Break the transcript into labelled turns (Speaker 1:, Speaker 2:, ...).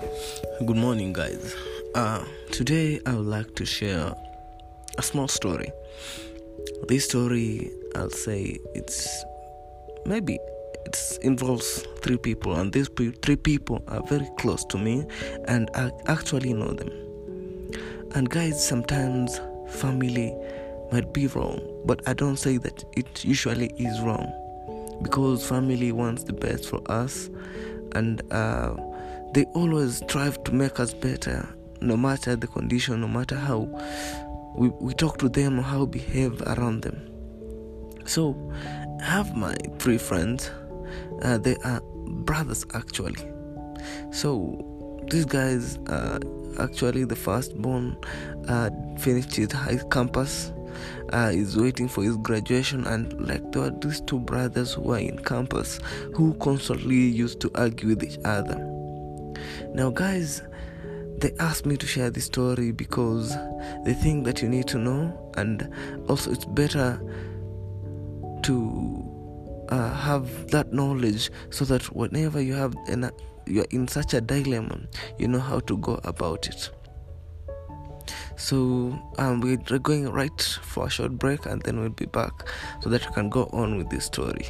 Speaker 1: Good morning, guys. Uh, today, I would like to share a small story. This story, I'll say, it's maybe it involves three people, and these pe- three people are very close to me, and I actually know them. And guys, sometimes family might be wrong, but I don't say that it usually is wrong because family wants the best for us, and uh, they always strive to make us better no matter the condition no matter how we, we talk to them or how we behave around them. So i have my three friends. Uh, they are brothers actually. So these guys are actually the firstborn uh, finished his high campus uh, is waiting for his graduation and like there are these two brothers who are in campus who constantly used to argue with each other now, guys, they asked me to share this story because they think that you need to know, and also it's better to uh, have that knowledge so that whenever you have an, you're in such a dilemma, you know how to go about it. So um, we're going right for a short break, and then we'll be back so that we can go on with this story.